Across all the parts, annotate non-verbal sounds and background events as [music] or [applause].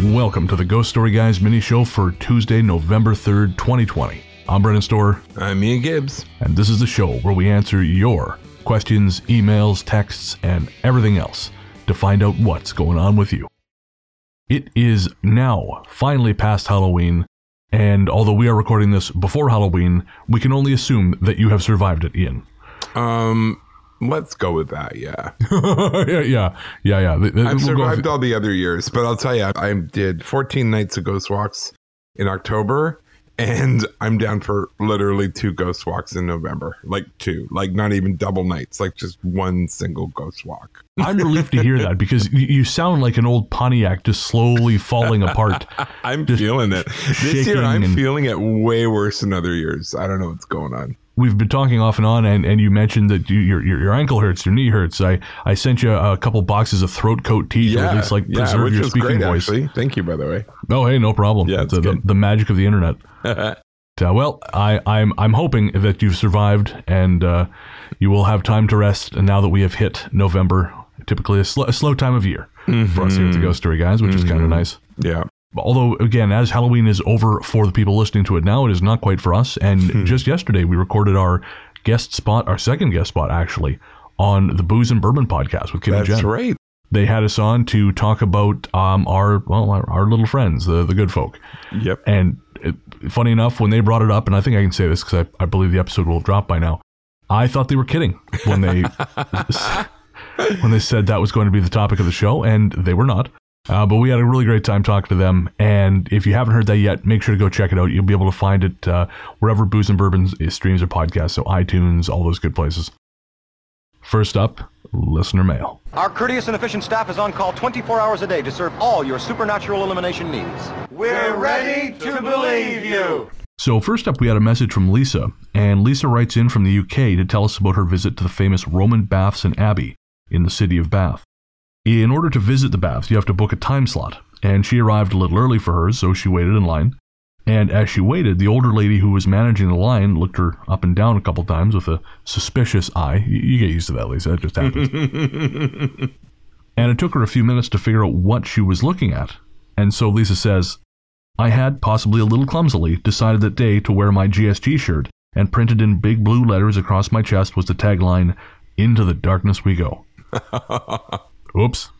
Welcome to the Ghost Story Guys mini show for Tuesday, November 3rd, 2020. I'm Brennan Storr, I'm Ian Gibbs. and this is the show where we answer your questions, emails, texts, and everything else to find out what's going on with you. It is now finally past Halloween, and although we are recording this before Halloween, we can only assume that you have survived it, Ian. Um, let's go with that. Yeah, [laughs] yeah, yeah, yeah, yeah. I've we'll survived all the other years, but I'll tell you, I did 14 nights of ghost walks in October, and I'm down for literally two ghost walks in November. Like two, like not even double nights, like just one single ghost walk. [laughs] I'm relieved to hear that because you sound like an old Pontiac just slowly falling apart. [laughs] I'm Just feeling it. This year, I'm and- feeling it way worse than other years. I don't know what's going on. We've been talking off and on, and, and you mentioned that you, your, your your ankle hurts, your knee hurts. I, I sent you a couple boxes of throat coat tea to at least like preserve which your speaking great, voice. Actually. Thank you, by the way. Oh, hey, no problem. Yeah, uh, the, the magic of the internet. [laughs] Uh, well, I, I'm I'm hoping that you've survived and uh, you will have time to rest. And now that we have hit November, typically a, sl- a slow time of year for us here at the Ghost Story Guys, which is kind of nice. Yeah. Although, again, as Halloween is over for the people listening to it now, it is not quite for us. And just yesterday, we recorded our guest spot, our second guest spot, actually, on the Booze and Bourbon podcast with Kim and That's Jen. right. They had us on to talk about um, our well, our, our little friends, the the good folk. Yep. And it, funny enough, when they brought it up, and I think I can say this because I, I believe the episode will drop by now. I thought they were kidding when they [laughs] when they said that was going to be the topic of the show, and they were not. Uh, but we had a really great time talking to them. And if you haven't heard that yet, make sure to go check it out. You'll be able to find it uh, wherever Booze and Bourbon streams or podcasts, so iTunes, all those good places. First up, listener mail. Our courteous and efficient staff is on call 24 hours a day to serve all your supernatural elimination needs. We're ready to believe you. So, first up, we had a message from Lisa, and Lisa writes in from the UK to tell us about her visit to the famous Roman baths and abbey in the city of Bath. In order to visit the baths, you have to book a time slot, and she arrived a little early for hers, so she waited in line. And as she waited, the older lady who was managing the line looked her up and down a couple times with a suspicious eye. You, get used to that, Lisa. That just happens. [laughs] and it took her a few minutes to figure out what she was looking at. And so Lisa says, I had, possibly a little clumsily, decided that day to wear my GSG shirt, and printed in big blue letters across my chest was the tagline, Into the darkness we go. [laughs] Oops.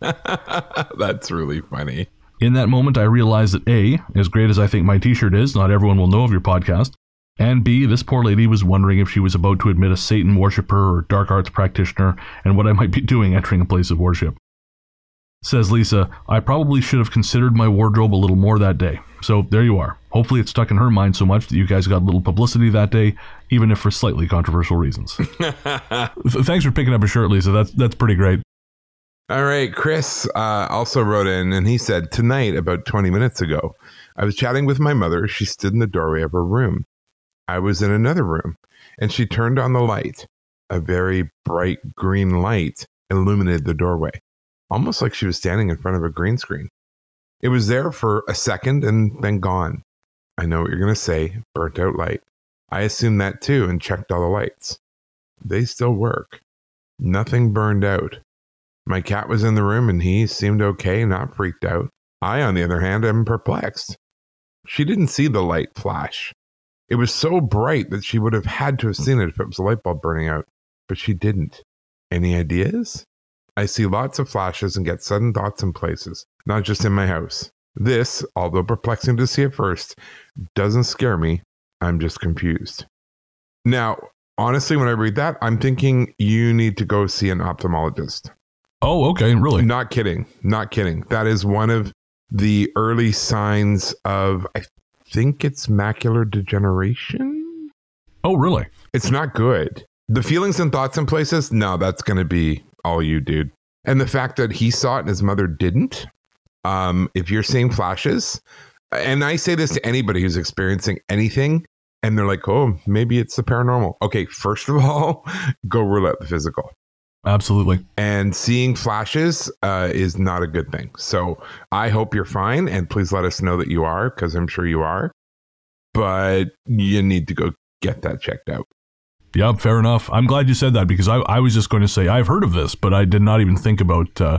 [laughs] That's really funny. In that moment, I realized that A, as great as I think my t shirt is, not everyone will know of your podcast, and B, this poor lady was wondering if she was about to admit a Satan worshiper or dark arts practitioner and what I might be doing entering a place of worship. Says Lisa, I probably should have considered my wardrobe a little more that day. So there you are. Hopefully it stuck in her mind so much that you guys got a little publicity that day, even if for slightly controversial reasons. [laughs] Th- Thanks for picking up a shirt, Lisa. That's that's pretty great. All right, Chris uh, also wrote in and he said, Tonight, about 20 minutes ago, I was chatting with my mother. She stood in the doorway of her room. I was in another room and she turned on the light. A very bright green light illuminated the doorway, almost like she was standing in front of a green screen. It was there for a second and then gone. I know what you're going to say burnt out light. I assumed that too and checked all the lights. They still work. Nothing burned out. My cat was in the room and he seemed okay, not freaked out. I, on the other hand, am perplexed. She didn't see the light flash. It was so bright that she would have had to have seen it if it was a light bulb burning out, but she didn't. Any ideas? I see lots of flashes and get sudden thoughts in places, not just in my house. This, although perplexing to see at first, doesn't scare me. I'm just confused. Now, honestly, when I read that, I'm thinking you need to go see an ophthalmologist. Oh, okay, really? Not kidding. Not kidding. That is one of the early signs of, I think it's macular degeneration. Oh, really? It's not good. The feelings and thoughts in places, no, that's going to be all you, dude. And the fact that he saw it and his mother didn't, um, if you're seeing flashes, and I say this to anybody who's experiencing anything, and they're like, oh, maybe it's the paranormal. Okay, first of all, [laughs] go rule out the physical. Absolutely. And seeing flashes uh, is not a good thing. So I hope you're fine. And please let us know that you are, because I'm sure you are. But you need to go get that checked out. Yeah, fair enough. I'm glad you said that because I, I was just going to say I've heard of this, but I did not even think about uh,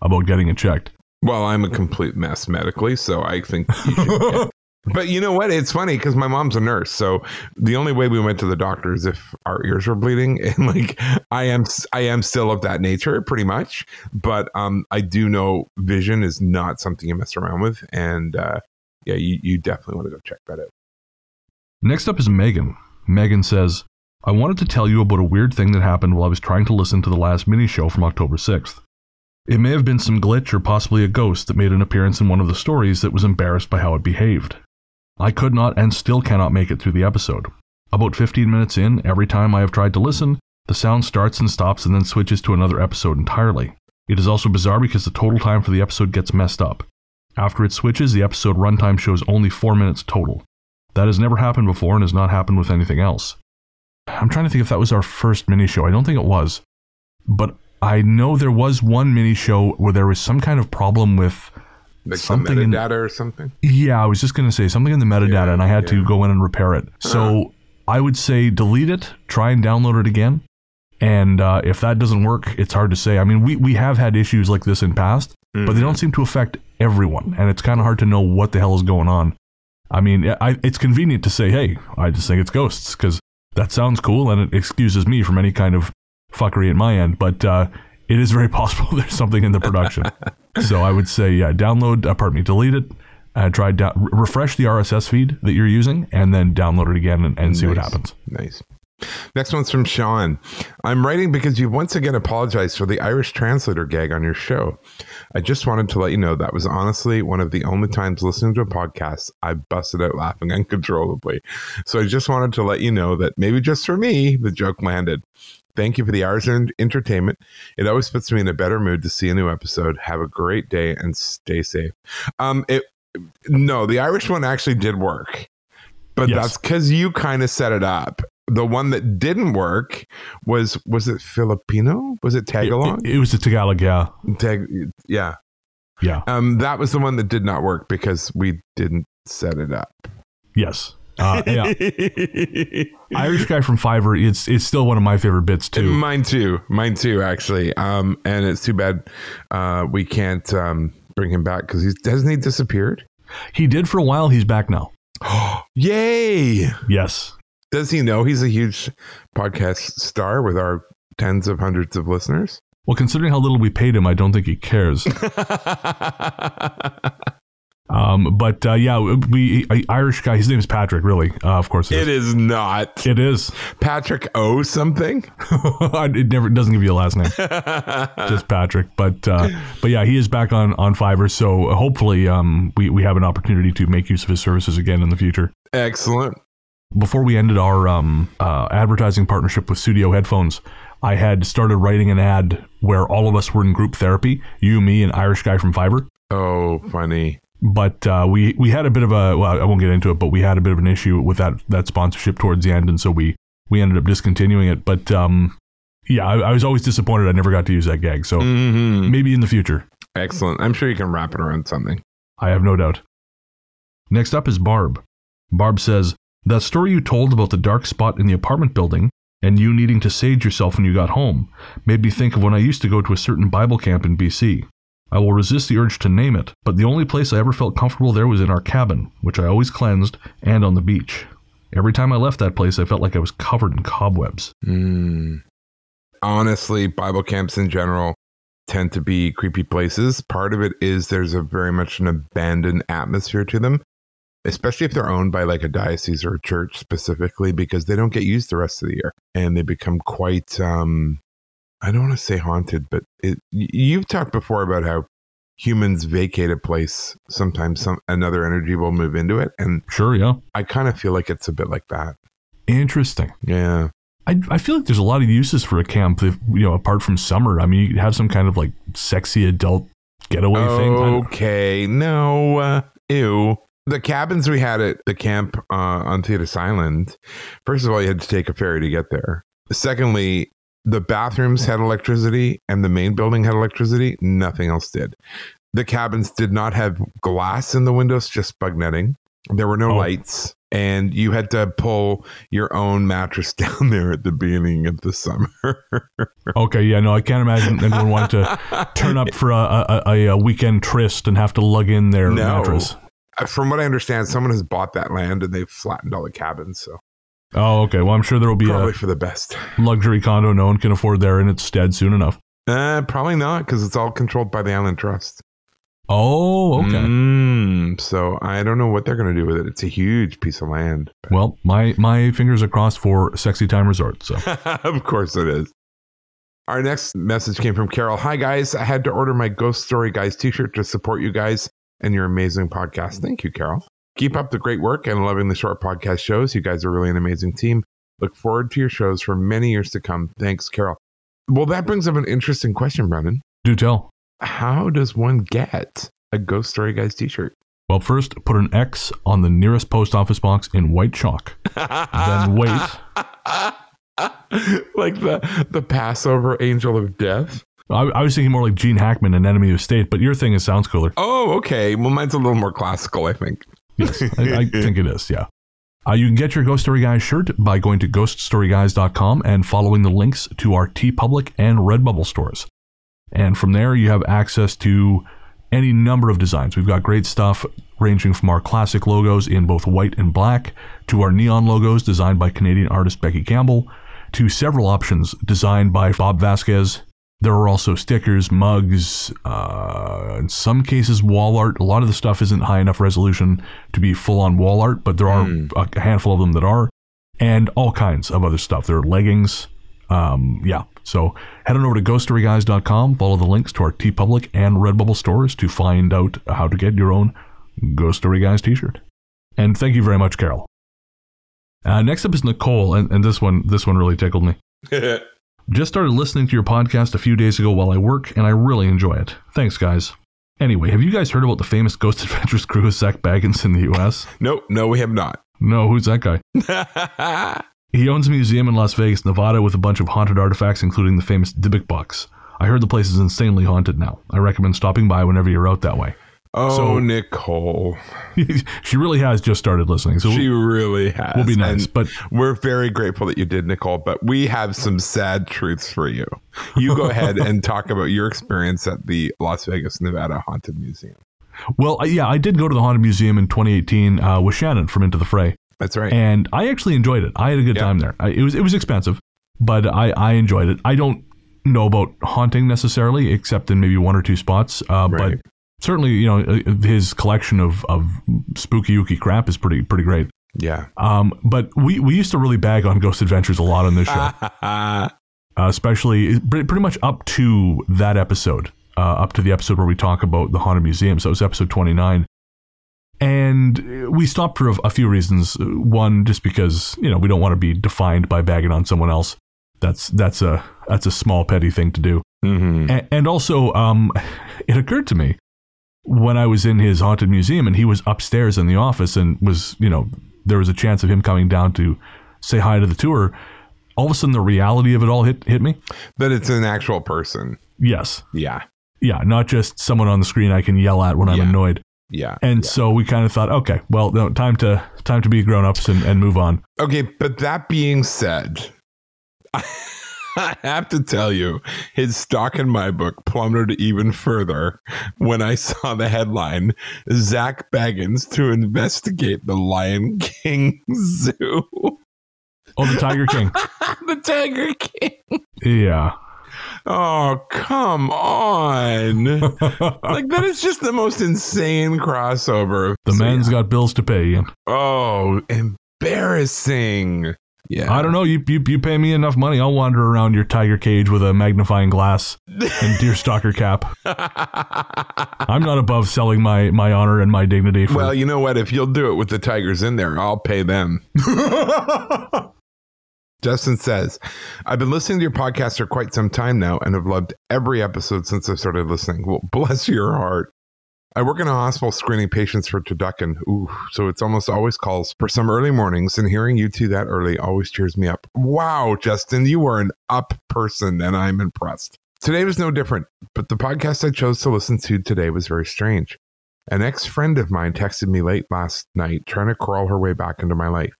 about getting it checked. Well, I'm a complete mess medically, so I think you should get, [laughs] But you know what? It's funny because my mom's a nurse, so the only way we went to the doctor is if our ears were bleeding, [laughs] and like I am, I am still of that nature, pretty much. But um, I do know vision is not something you mess around with, and uh, yeah, you, you definitely want to go check that out. Next up is Megan. Megan says, "I wanted to tell you about a weird thing that happened while I was trying to listen to the last mini show from October 6th. It may have been some glitch or possibly a ghost that made an appearance in one of the stories that was embarrassed by how it behaved. I could not and still cannot make it through the episode. About 15 minutes in, every time I have tried to listen, the sound starts and stops and then switches to another episode entirely. It is also bizarre because the total time for the episode gets messed up. After it switches, the episode runtime shows only 4 minutes total. That has never happened before and has not happened with anything else. I'm trying to think if that was our first mini show. I don't think it was. But I know there was one mini show where there was some kind of problem with like something in the metadata or something. Yeah, I was just going to say something in the metadata, yeah, and I had yeah. to go in and repair it. So uh I would say delete it, try and download it again, and uh, if that doesn't work, it's hard to say. I mean, we we have had issues like this in past, mm-hmm. but they don't seem to affect everyone, and it's kind of hard to know what the hell is going on. I mean, I, it's convenient to say, "Hey, I just think it's ghosts," because that sounds cool, and it excuses me from any kind of fuckery at my end. But uh, it is very [laughs] possible there's something in the production. [laughs] so I would say, yeah, download, uh, pardon me, delete it, uh, try da- refresh the RSS feed that you're using, and then download it again and, and nice. see what happens. Nice. Next one's from Sean. I'm writing because you once again apologized for the Irish translator gag on your show. I just wanted to let you know that was honestly one of the only times listening to a podcast I busted out laughing [laughs] uncontrollably. So I just wanted to let you know that maybe just for me, the joke landed. Thank you for the hours of entertainment. It always puts me in a better mood to see a new episode. Have a great day and stay safe. Um, it no, the Irish one actually did work, but yes. that's because you kind of set it up. The one that didn't work was was it Filipino? Was it Tagalog? It, it, it was the Tagalog, yeah. Tag, yeah, yeah. Um, that was the one that did not work because we didn't set it up. Yes. Uh, yeah, [laughs] Irish guy from Fiverr. It's it's still one of my favorite bits too. Mine too. Mine too. Actually, um, and it's too bad uh, we can't um, bring him back because he's hasn't he disappeared. He did for a while. He's back now. [gasps] Yay! Yes. Does he know he's a huge podcast star with our tens of hundreds of listeners? Well, considering how little we paid him, I don't think he cares. [laughs] Um, but uh, yeah, we Irish guy. His name is Patrick. Really, uh, of course, it is. it is. not. It is Patrick O something. [laughs] it never it doesn't give you a last name, [laughs] just Patrick. But uh, but yeah, he is back on on Fiverr. So hopefully, um, we we have an opportunity to make use of his services again in the future. Excellent. Before we ended our um, uh, advertising partnership with Studio Headphones, I had started writing an ad where all of us were in group therapy. You, me, and Irish guy from Fiverr. Oh, funny but uh, we we had a bit of a well, I won't get into it, but we had a bit of an issue with that that sponsorship towards the end, and so we we ended up discontinuing it. But um, yeah, I, I, was always disappointed I never got to use that gag. So mm-hmm. maybe in the future. Excellent. I'm sure you can wrap it around something. I have no doubt. Next up is Barb. Barb says that story you told about the dark spot in the apartment building and you needing to sage yourself when you got home made me think of when I used to go to a certain Bible camp in BC. I will resist the urge to name it, but the only place I ever felt comfortable there was in our cabin, which I always cleansed, and on the beach. Every time I left that place, I felt like I was covered in cobwebs. Mm. Honestly, Bible camps in general tend to be creepy places. Part of it is there's a very much an abandoned atmosphere to them, especially if they're owned by like a diocese or a church specifically, because they don't get used the rest of the year and they become quite um, I don't want to say haunted, but it, you've talked before about how humans vacate a place, sometimes some another energy will move into it, and sure, yeah, I kind of feel like it's a bit like that. Interesting. Yeah. I, I feel like there's a lot of uses for a camp, if, you know, apart from summer. I mean, you have some kind of like sexy adult getaway okay. thing. Okay, no, uh, ew. The cabins we had at the camp uh, on Thetis Island, first of all, you had to take a ferry to get there. Secondly, The bathrooms had electricity and the main building had electricity. Nothing else did. The cabins did not have glass in the windows, just bug netting. There were no Oh. lights, and you had to pull your own mattress [laughs] down there at the beginning of the summer. Okay, yeah, no, I can't imagine anyone wanting to [laughs] turn up for a, a, a, weekend tryst and have to lug in their No. mattress. From what I understand, someone has bought that land and they've flattened all the cabins. So Oh, okay. Well, I'm sure there will be probably a for the best. luxury condo no one can afford there in its stead soon enough. Uh, probably not because it's all controlled by the Island Trust. Oh, okay. Mm, so I don't know what they're going to do with it. It's a huge piece of land. Well, my my fingers are crossed for Sexy Time Resort. So [laughs] of course it is. Our next message came from Carol. Hi guys, I had to order my Ghost Story Guys t-shirt to support you guys and your amazing podcast. Thank you, Carol. Keep up the great work and loving the short podcast shows. You guys are really an amazing team. Look forward to your shows for many years to come. Thanks, Carol. Well, that brings up an interesting question, Brennan. do tell. How does one get a Ghost Story Guys t-shirt? Well, first put an X on the nearest post office box in white chalk. Then [laughs] wait. like the the Passover angel of death. I, I was thinking more like Gene Hackman and Enemy of State, but your thing is sounds cooler. Oh, okay. Well, mine's a little more classical, I think. Yes, [laughs] I, I think it is. Yeah. Uh, you can get your Ghost Story Guys shirt by going to ghoststoryguys.com and following the links to our TeePublic and Redbubble stores. And from there, you have access to any number of designs. We've got great stuff ranging from our classic logos in both white and black to our neon logos designed by Canadian artist Becky Campbell to several options designed by Bob Vasquez. There are also stickers, mugs, uh, in some cases wall art. A lot of the stuff isn't high enough resolution to be full on wall art, but there are a handful of them that are, and all kinds of other stuff. There are leggings. Um, yeah. So head on over to ghoststoryguys.com, follow the links to our TeePublic and Redbubble stores to find out how to get your own Ghost Story Guys t shirt. And thank you very much, Carol. Uh, next up is Nicole, and, and this one this one really tickled me. [laughs] Just started listening to your podcast a few days ago while I work, and I really enjoy it. Thanks, guys. Anyway, have you guys heard about the famous Ghost [laughs] Adventures crew of Zak Bagans in the U.S.? nope, no, we have not. No, who's that guy? [laughs] He owns a museum in Las Vegas, Nevada, with a bunch of haunted artifacts, including the famous Dybbuk box. I heard the place is insanely haunted now. I recommend stopping by whenever you're out that way. Oh, So- Nicole. [laughs] she really has just started listening, so She really has. we'll be nice. And But we're very grateful that you did, Nicole, but we have some sad truths for you. You go [laughs] ahead and talk about your experience at the Las Vegas, Nevada Haunted Museum. well, yeah, I did go to the haunted museum in 2018 uh, with Shannon from Into the Fray. That's right. and I actually enjoyed it. I had a good Yeah. time there. I, it was it was expensive, but I I enjoyed it. I don't know about haunting necessarily, except in maybe one or two spots. Uh, Right. But certainly, you know, uh, his collection of of spooky ooky crap is pretty pretty great. yeah. Um, but we we used to really bag on Ghost Adventures a lot on this show, [laughs] uh, especially pretty much up to that episode, uh, up to the episode where we talk about the haunted museum. So it was episode twenty nine. And we stopped for a, few reasons. One, just because you know we don't want to be defined by bagging on someone else. That's that's a that's a small petty thing to do. hmm A- and also, um, [laughs] it occurred to me when I was in his haunted museum and he was upstairs in the office and was, you know, there was a chance of him coming down to say hi to the tour. All of a sudden, the reality of it all hit hit me. That it's an actual person. Yes, Yeah. yeah, not just someone on the screen I can yell at when I'm Yeah. annoyed. Yeah. And so we kind of thought, okay, well, no, time to time to be grown ups and, and move on. Okay, but that being said, [laughs] [laughs] I have to tell you, his stock in my book plummeted even further when I saw the headline Zak Bagans to investigate the Lion King [laughs] Zoo. Oh, the Tiger King. [laughs] the Tiger King. yeah. Oh, come on. like, that is just the most insane crossover. The So, man's yeah. got bills to pay. Oh, embarrassing. Yeah. I don't know. You, you you pay me enough money, I'll wander around your tiger cage with a magnifying glass and deer stalker cap. [laughs] I'm not above selling my my honor and my dignity for. Well, you know what? If you'll do it with the Tigers in there, I'll pay them. [laughs] Justin says, I've been listening to your podcast for quite some time now and have loved every episode since I started listening. Well, [laughs] bless your heart. I work in a hospital screening patients for turducken. Ooh, so it's almost always calls for some early mornings, and hearing you two that early always cheers me up. Wow, Justin, you are an up person, and I'm impressed. Today was no different, but the podcast I chose to listen to today was very strange. An ex friend of mine texted me late last night trying to crawl her way back into my life.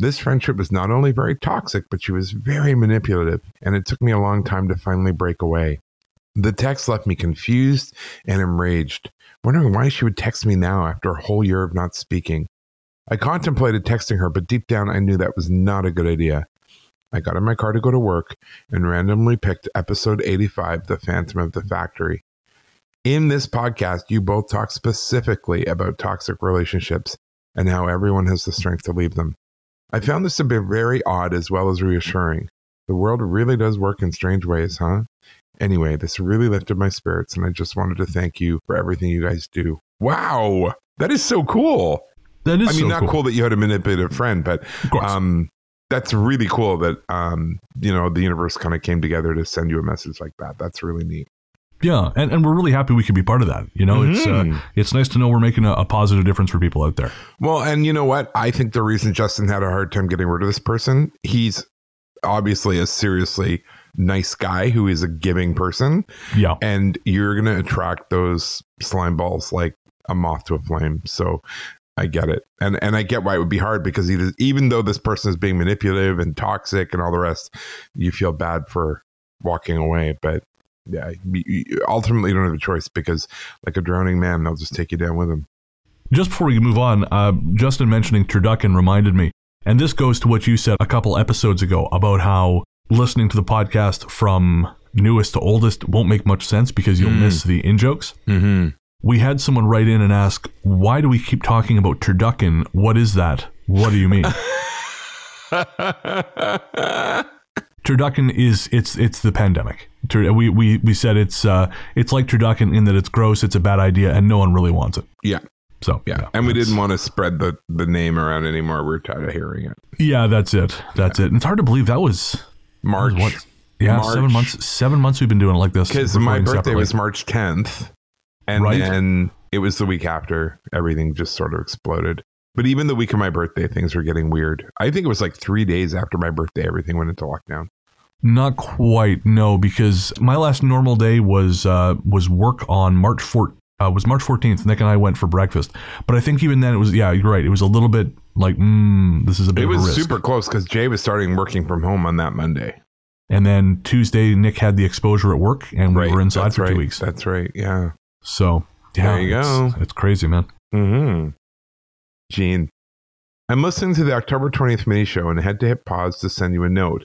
This friendship was not only very toxic, but she was very manipulative, and it took me a long time to finally break away. The text left me confused and enraged, wondering why she would text me now after a whole year of not speaking. I contemplated texting her, but deep down I knew that was not a good idea. I got in my car to go to work and randomly picked episode 85, The Phantom of the Factory. In this podcast, you both talk specifically about toxic relationships and how everyone has the strength to leave them. I found this to be very odd as well as reassuring. The world really does work in strange ways, huh? Anyway, this really lifted my spirits, and I just wanted to thank you for everything you guys do. Wow, that is so cool. That is I mean, so not cool. cool. that you had a manipulative friend, but um, that's really cool that um, you know the universe kind of came together to send you a message like that. That's really neat. Yeah, and, and we're really happy we could be part of that. You know, it's uh, Mhm. it's nice to know we're making a, a positive difference for people out there. Well, and you know what? I think the reason Justin had a hard time getting rid of this person, he's obviously a seriously nice guy who is a giving person, Yeah, and you're going to attract those slime balls like a moth to a flame. So I get it. And and I get why it would be hard because either, even though this person is being manipulative and toxic and all the rest, you feel bad for walking away, but yeah, you- ultimately you don't have a choice because like a drowning man, they'll just take you down with them. Just before we move on, uh, Justin mentioning turducken reminded me, and this goes to what you said a couple episodes ago about how listening to the podcast from newest to oldest won't make much sense because you'll miss the in jokes. Mm-hmm. We had someone write in and ask, "Why do we keep talking about turducken? What is that? What do you mean?" [laughs] turducken is it's it's the pandemic. We we we said it's uh it's like turducken in that it's gross, it's a bad idea, and no one really wants it. yeah. So Yeah, and we didn't want to spread the the name around anymore. We are tired of hearing it. Yeah, that's it. That's it. And it's hard to believe that was March, what? Yeah, seven months. Seven months we've been doing it like this. because my birthday separately. was March 10th, and Right. then it was the week after. Everything just sort of exploded. But even the week of my birthday, things were getting weird. I think it was like three days after my birthday, everything went into lockdown. not quite no because my last normal day was uh was work on March 4th. Uh, was March 14th. Nick and I went for breakfast, but I think even then it was yeah, you're right. It was a little bit like, mm, this is a bit It was super close because Jay was starting working from home on that Monday. And then Tuesday, Nick had the exposure at work, and we were inside That's for right. two weeks. That's right. Yeah. So yeah, There you it's, go. It's crazy, man. Mm-hmm. Gene, I'm listening to the October 20th mini show and I had to hit pause to send you a note.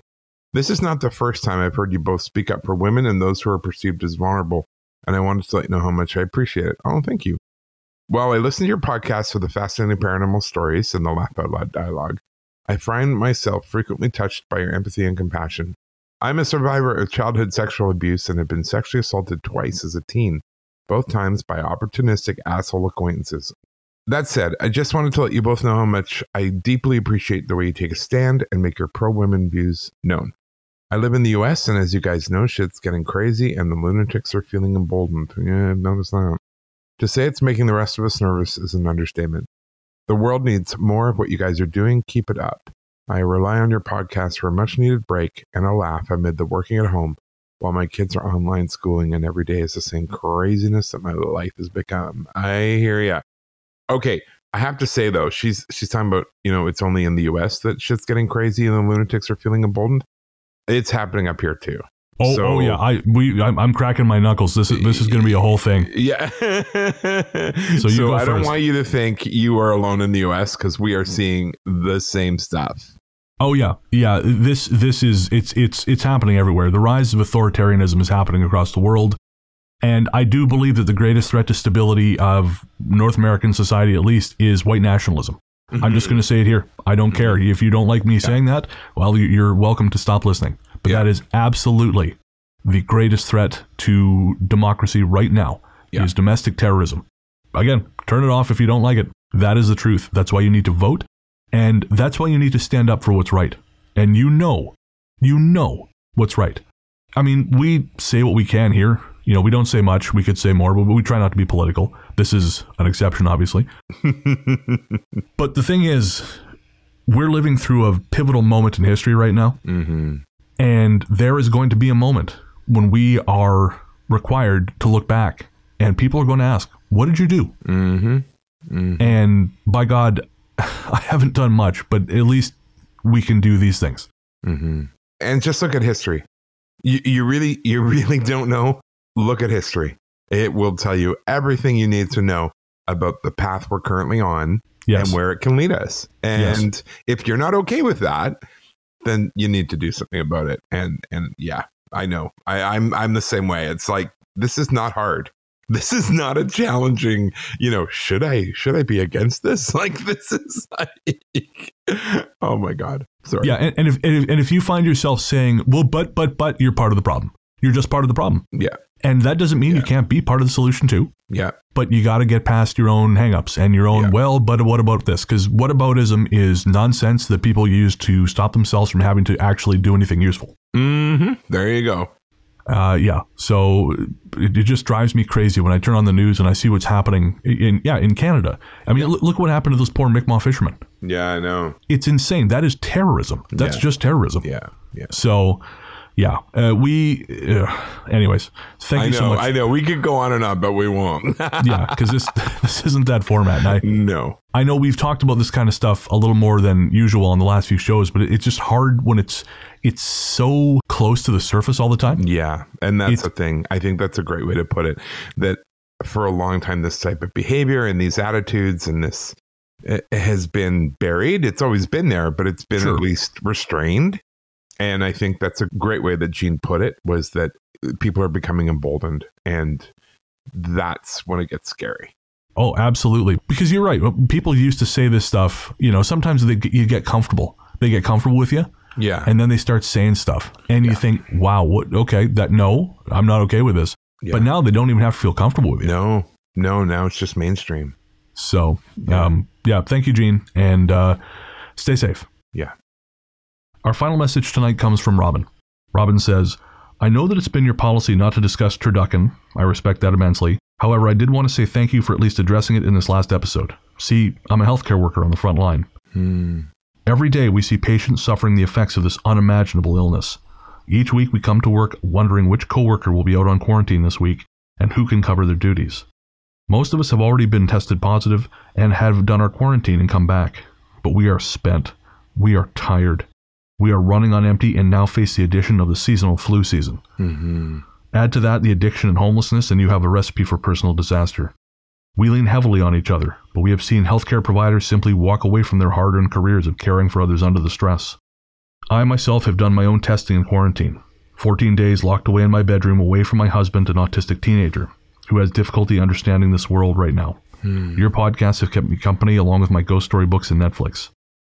This is not the first time I've heard you both speak up for women and those who are perceived as vulnerable, and I wanted to let you know how much I appreciate it. Oh, thank you. While I listen to your podcast for the fascinating paranormal stories and the laugh out loud dialogue, I find myself frequently touched by your empathy and compassion. I'm a survivor of childhood sexual abuse and have been sexually assaulted twice as a teen, both times by opportunistic asshole acquaintances. That said, I just wanted to let you both know how much I deeply appreciate the way you take a stand and make your pro women views known. I live in the US, and as you guys know, shit's getting crazy and the lunatics are feeling emboldened. Yeah, I've noticed that. To say it's making the rest of us nervous is an understatement. The world needs more of what you guys are doing. Keep it up. I rely on your podcast for a much needed break and a laugh amid the working at home while my kids are online schooling and every day is the same craziness that my life has become. I hear ya. Okay, I have to say though, she's she's talking about you know it's only in the U.S. that shit's getting crazy and the lunatics are feeling emboldened. It's happening up here too. Oh, oh, So- oh yeah, I we I'm, I'm cracking my knuckles. This is this is going to be a whole thing. Yeah. So [laughs] so you go I don't want you to think you are alone in the U.S. because we are seeing the same stuff. Oh yeah, yeah. This this is it's it's it's happening everywhere. The rise of authoritarianism is happening across the world, and I do believe that the greatest threat to stability of North American society, at least, is white nationalism. I'm just mm-hmm. going to say it here. I don't care mm-hmm. if you don't like me saying that. Well, you're welcome to stop listening. But Yeah. that is absolutely the greatest threat to democracy right now Yeah. is domestic terrorism. Again, turn it off if you don't like it. That is the truth. That's why you need to vote. And that's why you need to stand up for what's right. And you know, you know what's right. I mean, we say what we can here You know, we don't say much. We could say more, but we try not to be political. This is an exception, obviously. [laughs] but the thing is, we're living through a pivotal moment in history right now. Mm-hmm. And there is going to be a moment when we are required to look back and people are going to ask, What did you do? Mm-hmm. Mm-hmm. And by God, [laughs] I haven't done much, but at least we can do these things. Mm-hmm. And just look at history. You, you really, you [laughs] really don't know. Look at history. It will tell you everything you need to know about the path we're currently on Yes. and where it can lead us. And if you're not okay with that, then you need to do something about it. And and yeah, I know. I, I'm I'm the same way. It's like this is not hard. [laughs] This is not a challenging, you know, should I should I be against this? [laughs] Like this is like [laughs] oh my God. Sorry. Yeah, and, and if and if, and if you find yourself saying, "Well, but but but," you're part of the problem. You're just part of the problem, Yeah. and that doesn't mean you can't be part of the solution too. Yeah. But you got to get past your own hangups and your own. Yeah. Well, but what about this? Because what whataboutism is nonsense that people use to stop themselves from having to actually do anything useful. Mm-hmm. There you go. Uh, yeah, so it, it just drives me crazy when I turn on the news and I see what's happening in yeah in Canada. I mean, look, look what happened to those poor Mi'kmaq fishermen. Yeah, I know. It's insane. That is terrorism. That's Yeah. just terrorism. Yeah. Yeah. So, yeah, uh, we. Uh, anyways, thank I you know, so much. I know. We could go on and on, but we won't. [laughs] yeah, because this this isn't that format. I no. I know we've talked about this kind of stuff a little more than usual on the last few shows, but it's just hard when it's it's so close to the surface all the time. Yeah. And that's It's- the thing. I think that's a great way to put it. That for a long time, this type of behavior and these attitudes and this it has been buried. It's always been there, but it's been Sure. at least restrained. And I think that's a great way that Gene put it was that people are becoming emboldened. And that's when it gets scary. Oh, absolutely. Because you're right. People used to say this stuff. You know, sometimes they you get comfortable. They get comfortable with you, Yeah. and then they start saying stuff, and you think, "Wow, what? Okay, that no, I'm not okay with this." Yeah. But now they don't even have to feel comfortable with you. no, no, now it's just mainstream. So, um, yeah, thank you, Gene, and uh, stay safe. Yeah. Our final message tonight comes from Robin. Robin says, I know that it's been your policy not to discuss turducken. I respect that immensely. However, I did want to say thank you for at least addressing it in this last episode. See, I'm a healthcare worker on the front line. Hmm. Every day we see patients suffering the effects of this unimaginable illness. Each week we come to work wondering which coworker will be out on quarantine this week and who can cover their duties. Most of us have already been tested positive and have done our quarantine and come back, but we are spent. We are tired. We are running on empty and now face the addition of the seasonal flu season. hmm Add to that the addiction and homelessness, and you have a recipe for personal disaster. We lean heavily on each other, but we have seen healthcare providers simply walk away from their hard earned careers of caring for others under the stress. I myself have done my own testing in quarantine. 14 days locked away in my bedroom away from my husband, an autistic teenager, who has difficulty understanding this world right now. Your podcasts have kept me company along with my ghost story books and Netflix.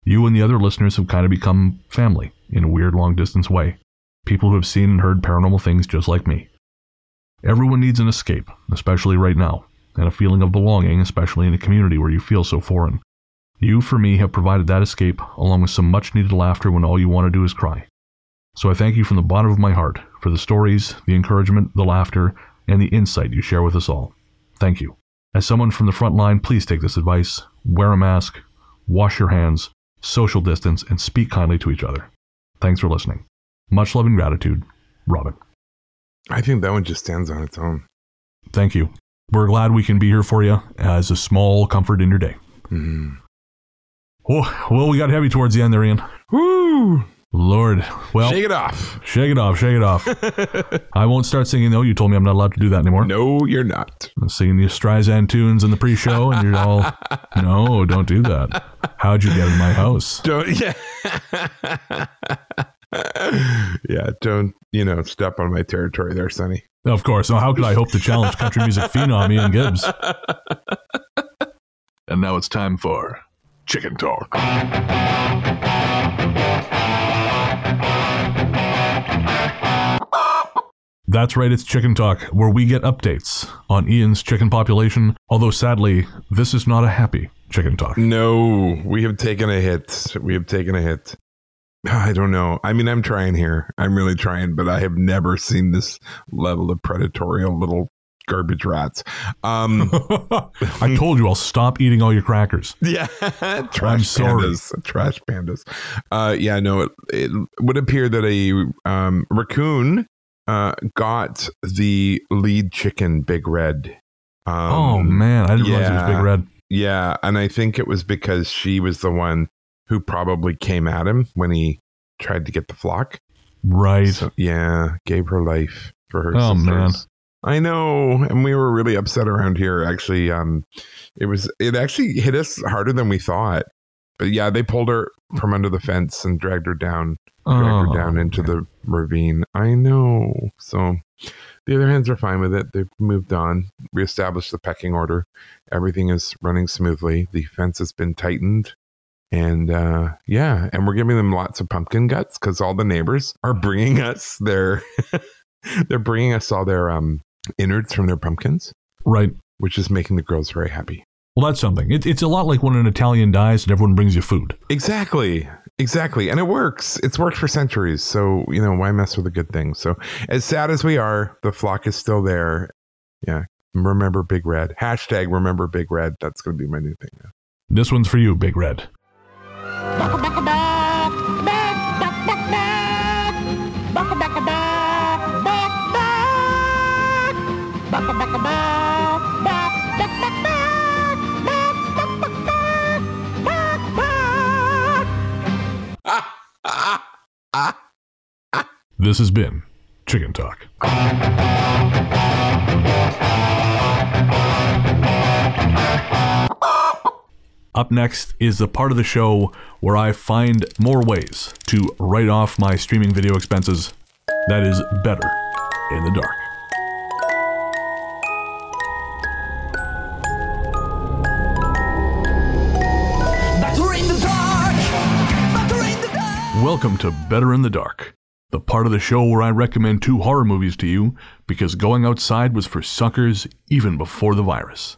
You and the other listeners have kind of become family in a weird long distance way. People who have seen and heard paranormal things just like me. Everyone needs an escape, especially right now, and a feeling of belonging, especially in a community where you feel so foreign. You, for me, have provided that escape, along with some much needed laughter when all you want to do is cry. So I thank you from the bottom of my heart for the stories, the encouragement, the laughter, and the insight you share with us all. Thank you. As someone from the front line, please take this advice wear a mask, wash your hands, social distance, and speak kindly to each other. Thanks for listening. Much love and gratitude, Robin. I think that one just stands on its own. Thank you. We're glad we can be here for you as a small comfort in your day. Hmm. Oh, well, we got heavy towards the end there, Ian. Woo! Lord. Well, Shake it off. shake it off, shake it off. [laughs] I won't start singing, though. You told me I'm not allowed to do that anymore. No, you're not. I'm singing the Streisand tunes in the pre show, and you're all, [laughs] no, don't do that. How'd you get in my house? Don't. [laughs] Yeah. yeah. Don't. You know, step on my territory there, Sonny. Of course. Now, how could I hope to challenge country music phenom Ian Gibbs? And now it's time for Chicken Talk. That's right, it's Chicken Talk, where we get updates on Ian's chicken population. Although, sadly, this is not a happy Chicken Talk. No, we have taken a hit. We have taken a hit. I don't know. I mean, I'm trying here. I'm really trying, but I have never seen this level of predatorial little garbage rats. Um, [laughs] I told you I'll stop eating all your crackers. [laughs] Yeah, trash sorry. pandas. Trash pandas. Uh, yeah, no, it, it would appear that a um, raccoon uh, got the lead chicken, Big Red. Um, oh man, I didn't realize it was Big. Red. Yeah, and I think it was because she was the one who probably came at him when he tried to get the flock. Right. So, yeah, gave her life for her. Oh, sisters. man. I know, and we were really upset around here. Actually, um, it was it actually hit us harder than we thought. But yeah, they pulled her from under the fence and dragged her down, dragged Oh, her down into the ravine. I know. So the other hands are fine with it. They've moved on, reestablished the pecking order. Everything is running smoothly. The fence has been tightened. And uh, yeah, and we're giving them lots of pumpkin guts because all the neighbors are bringing us their, [laughs] they're bringing us all their um, innards from their pumpkins, right. which is making the girls very happy. Well, that's something. It, it's a lot like when an Italian dies and everyone brings you food. Exactly. Exactly. And it works. It's worked for centuries. So, you know, why mess with a good thing? So, as sad as we are, the flock is still there. Yeah. Remember Big Red. Hashtag remember Big Red. That's going to be my new thing now. This one's for you, Big Red. This has been Chicken Talk. Up next is the part of the show where I find more ways to write off my streaming video expenses that is better in the dark. Welcome to Better in the Dark, the part of the show where I recommend two horror movies to you because going outside was for suckers even before the virus.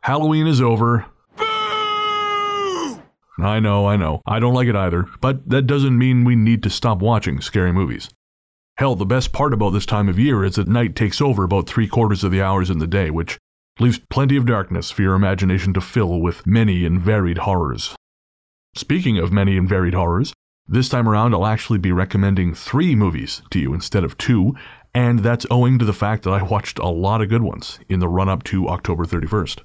Halloween is over. Boo! I know, I know. I don't like it either, but that doesn't mean we need to stop watching scary movies. Hell, the best part about this time of year is that night takes over about three quarters of the hours in the day, which leaves plenty of darkness for your imagination to fill with many and varied horrors. Speaking of many and varied horrors, this time around I'll actually be recommending three movies to you instead of two, and that's owing to the fact that I watched a lot of good ones in the run up to October 31st.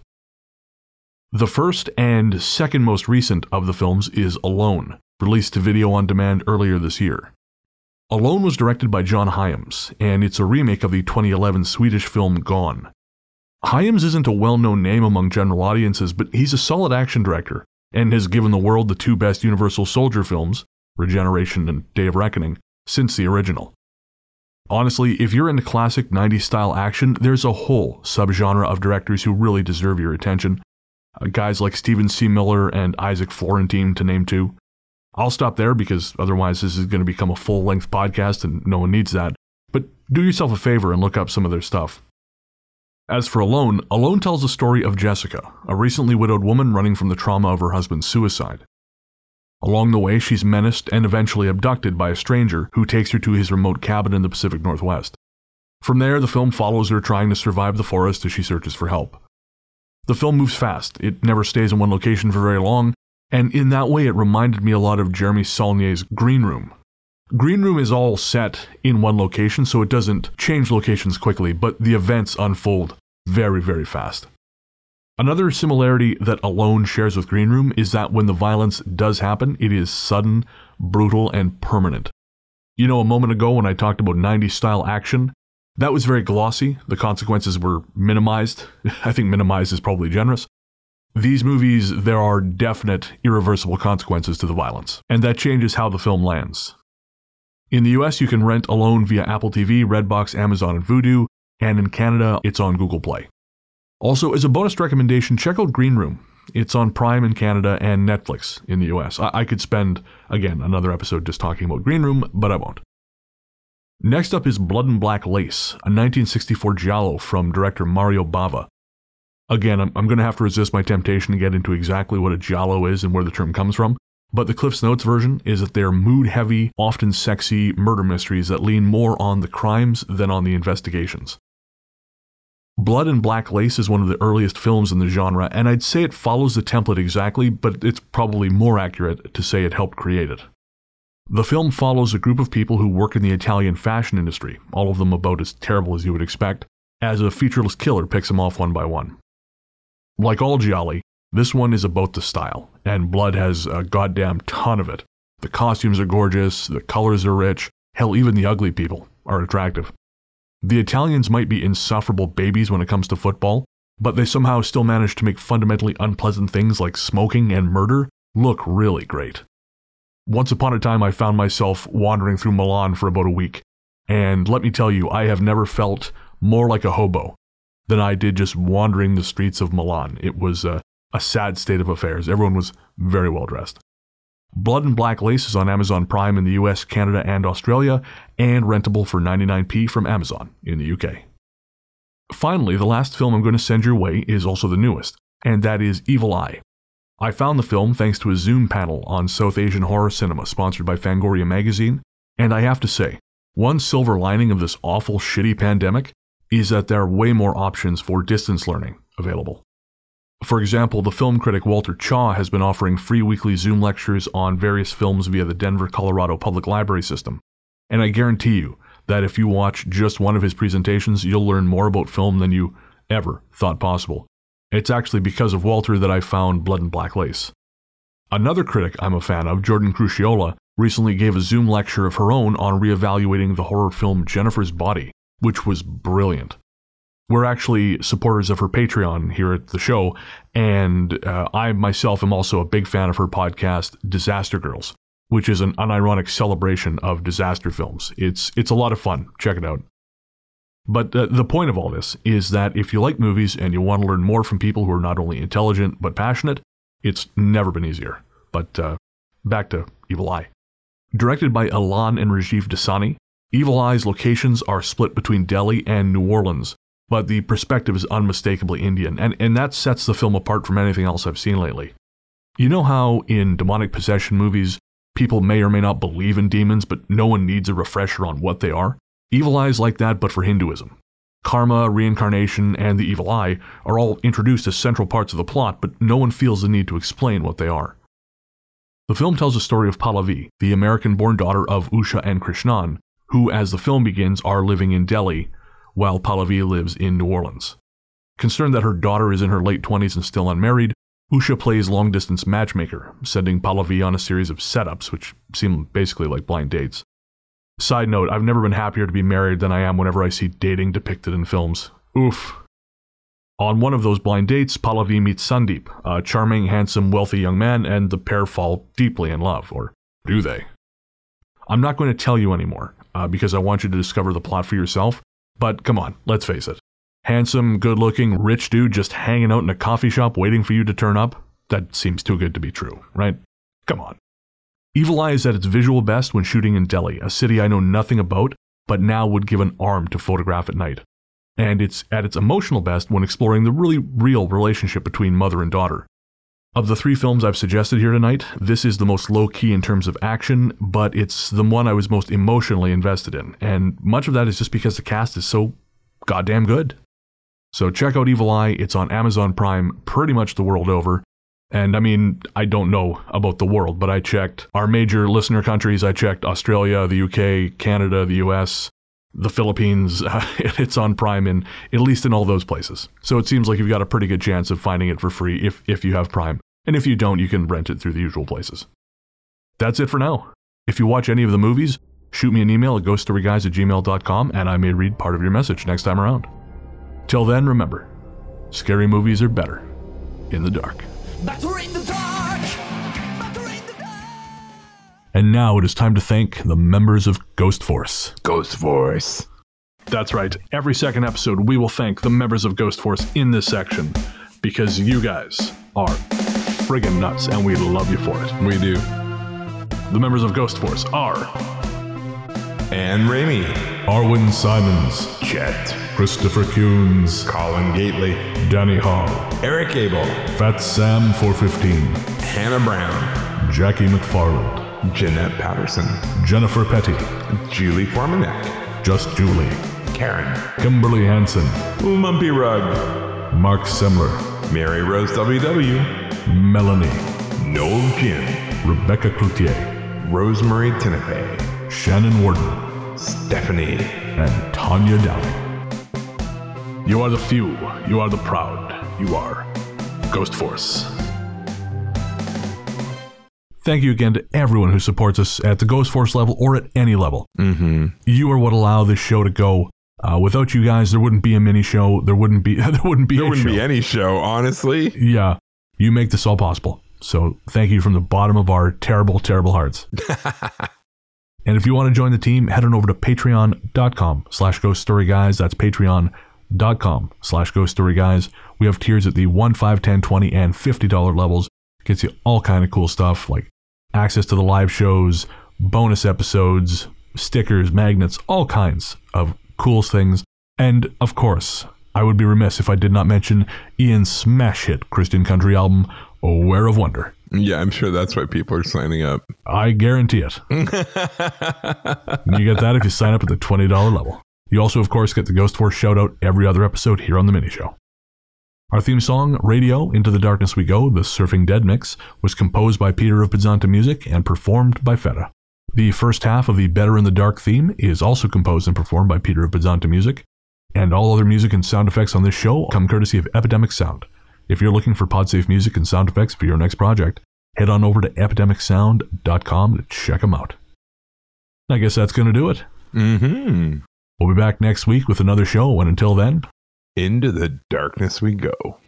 The first and second most recent of the films is Alone, released to video on demand earlier this year. Alone was directed by John Hyams, and it's a remake of the 2011 Swedish film Gone. Hyams isn't a well known name among general audiences, but he's a solid action director and has given the world the two best Universal Soldier films, Regeneration and Day of Reckoning, since the original. Honestly, if you're into classic 90s style action, there's a whole subgenre of directors who really deserve your attention. Uh, guys like Steven C. Miller and Isaac Florentine, to name two. I'll stop there because otherwise this is going to become a full length podcast and no one needs that. But do yourself a favor and look up some of their stuff. As for Alone, Alone tells the story of Jessica, a recently widowed woman running from the trauma of her husband's suicide. Along the way, she's menaced and eventually abducted by a stranger who takes her to his remote cabin in the Pacific Northwest. From there, the film follows her trying to survive the forest as she searches for help. The film moves fast, it never stays in one location for very long, and in that way, it reminded me a lot of Jeremy Saulnier's Green Room. Green Room is all set in one location, so it doesn't change locations quickly, but the events unfold very, very fast. Another similarity that Alone shares with Green Room is that when the violence does happen, it is sudden, brutal, and permanent. You know, a moment ago when I talked about 90s style action, that was very glossy. The consequences were minimized. [laughs] I think minimized is probably generous. These movies, there are definite, irreversible consequences to the violence, and that changes how the film lands. In the US, you can rent Alone via Apple TV, Redbox, Amazon, and Vudu, and in Canada, it's on Google Play. Also, as a bonus recommendation, check out Green Room. It's on Prime in Canada and Netflix in the US. I, I could spend, again, another episode just talking about Green Room, but I won't. Next up is Blood and Black Lace, a 1964 giallo from director Mario Bava. Again, I'm, I'm going to have to resist my temptation to get into exactly what a giallo is and where the term comes from, But the Cliff's Notes version is that they're mood heavy, often sexy murder mysteries that lean more on the crimes than on the investigations. Blood and Black Lace is one of the earliest films in the genre, and I'd say it follows the template exactly, but it's probably more accurate to say it helped create it. The film follows a group of people who work in the Italian fashion industry, all of them about as terrible as you would expect, as a featureless killer picks them off one by one. Like all Gialli, this one is about the style, and Blood has a goddamn ton of it. The costumes are gorgeous, the colors are rich, hell, even the ugly people are attractive. The Italians might be insufferable babies when it comes to football, but they somehow still manage to make fundamentally unpleasant things like smoking and murder look really great. Once upon a time, I found myself wandering through Milan for about a week, and let me tell you, I have never felt more like a hobo than I did just wandering the streets of Milan. It was a, a sad state of affairs. Everyone was very well dressed. Blood and Black Lace is on Amazon Prime in the US, Canada, and Australia, and rentable for 99p from Amazon in the UK. Finally, the last film I'm going to send your way is also the newest, and that is Evil Eye. I found the film thanks to a Zoom panel on South Asian horror cinema sponsored by Fangoria magazine, and I have to say, one silver lining of this awful, shitty pandemic is that there are way more options for distance learning available. For example, the film critic Walter Chaw has been offering free weekly Zoom lectures on various films via the Denver, Colorado Public Library system. And I guarantee you that if you watch just one of his presentations, you'll learn more about film than you ever thought possible. It's actually because of Walter that I found Blood and Black Lace. Another critic I'm a fan of, Jordan Crucchiola, recently gave a Zoom lecture of her own on reevaluating the horror film Jennifer's Body, which was brilliant. We're actually supporters of her Patreon here at the show, and uh, I myself am also a big fan of her podcast, Disaster Girls, which is an unironic celebration of disaster films. It's it's a lot of fun. Check it out. But uh, the point of all this is that if you like movies and you want to learn more from people who are not only intelligent but passionate, it's never been easier. But uh, back to Evil Eye. Directed by Elan and Rajeev Dassani, Evil Eye's locations are split between Delhi and New Orleans, but the perspective is unmistakably Indian, and, and that sets the film apart from anything else I've seen lately. You know how in demonic possession movies, people may or may not believe in demons, but no one needs a refresher on what they are? Evil Eye's like that, but for Hinduism. Karma, reincarnation, and the evil eye are all introduced as central parts of the plot, but no one feels the need to explain what they are. The film tells the story of Pallavi, the American born daughter of Usha and Krishnan, who, as the film begins, are living in Delhi while Pallavi lives in New Orleans. Concerned that her daughter is in her late 20s and still unmarried, Usha plays long distance matchmaker, sending Pallavi on a series of setups, which seem basically like blind dates. Side note, I've never been happier to be married than I am whenever I see dating depicted in films. Oof. On one of those blind dates, Pallavi meets Sandeep, a charming, handsome, wealthy young man, and the pair fall deeply in love, or do they? I'm not going to tell you anymore, uh, because I want you to discover the plot for yourself, but come on, let's face it. Handsome, good looking, rich dude just hanging out in a coffee shop waiting for you to turn up? That seems too good to be true, right? Come on. Evil Eye is at its visual best when shooting in Delhi, a city I know nothing about, but now would give an arm to photograph at night. And it's at its emotional best when exploring the really real relationship between mother and daughter. Of the three films I've suggested here tonight, this is the most low key in terms of action, but it's the one I was most emotionally invested in, and much of that is just because the cast is so goddamn good. So check out Evil Eye, it's on Amazon Prime pretty much the world over. And I mean, I don't know about the world, but I checked our major listener countries. I checked Australia, the UK, Canada, the US, the Philippines. [laughs] it's on Prime in at least in all those places. So it seems like you've got a pretty good chance of finding it for free if if you have Prime. And if you don't, you can rent it through the usual places. That's it for now. If you watch any of the movies, shoot me an email at ghoststoryguys at gmail.com and I may read part of your message next time around. Till then, remember, scary movies are better in the dark. Better in the dark. Better in the dark. And now it is time to thank the members of Ghost Force. Ghost Force. That's right. Every second episode, we will thank the members of Ghost Force in this section because you guys are friggin' nuts and we love you for it. We do. The members of Ghost Force are Anne Raimi. Arwin Simons, Chet. Christopher Kuhns, Colin Gately. Danny Hall, Eric Abel. Fat Sam 415, Hannah Brown. Jackie McFarland, Jeanette Patterson, Jennifer Petty, Julie Formanek, Just Julie, Karen, Kimberly Hanson, Mumpy Rug, Mark Semler, Mary Rose WW, Melanie, Noel Jim, Rebecca Cloutier, Rosemary Tinepe, Shannon Warden, Stephanie, and Tanya Downing. You are the few, you are the proud, you are Ghost Force. Thank you again to everyone who supports us at the Ghost Force level or at any level. Mm-hmm. You are what allow this show to go. Uh, without you guys, there wouldn't be a mini show. There wouldn't be. [laughs] there wouldn't be. There wouldn't show. be any show, honestly. Yeah, you make this all possible. So thank you from the bottom of our terrible, terrible hearts. [laughs] and if you want to join the team, head on over to patreon.com slash ghost story guys. That's patreon.com slash ghost story guys. We have tiers at the 1, 5, 10, 20, and $50 levels. Gets you all kind of cool stuff like access to the live shows, bonus episodes, stickers, magnets, all kinds of cool things. And of course, I would be remiss if I did not mention Ian's smash hit Christian country album, Aware of Wonder. Yeah, I'm sure that's why people are signing up. I guarantee it. [laughs] you get that if you sign up at the $20 level. You also, of course, get the Ghost Force shout out every other episode here on the mini show. Our theme song, Radio Into the Darkness We Go, the Surfing Dead mix, was composed by Peter of Podzontom Music and performed by Ferre. The first half of the Better in the Dark theme is also composed and performed by Peter of Podzontom Music, and all other music and sound effects on this show come courtesy of Epidemic Sound. If you're looking for PodSafe music and sound effects for your next project, head on over to epidemicsound.com to check them out. I guess that's going to do it. Mm-hmm. We'll be back next week with another show, and until then, Into the darkness we go.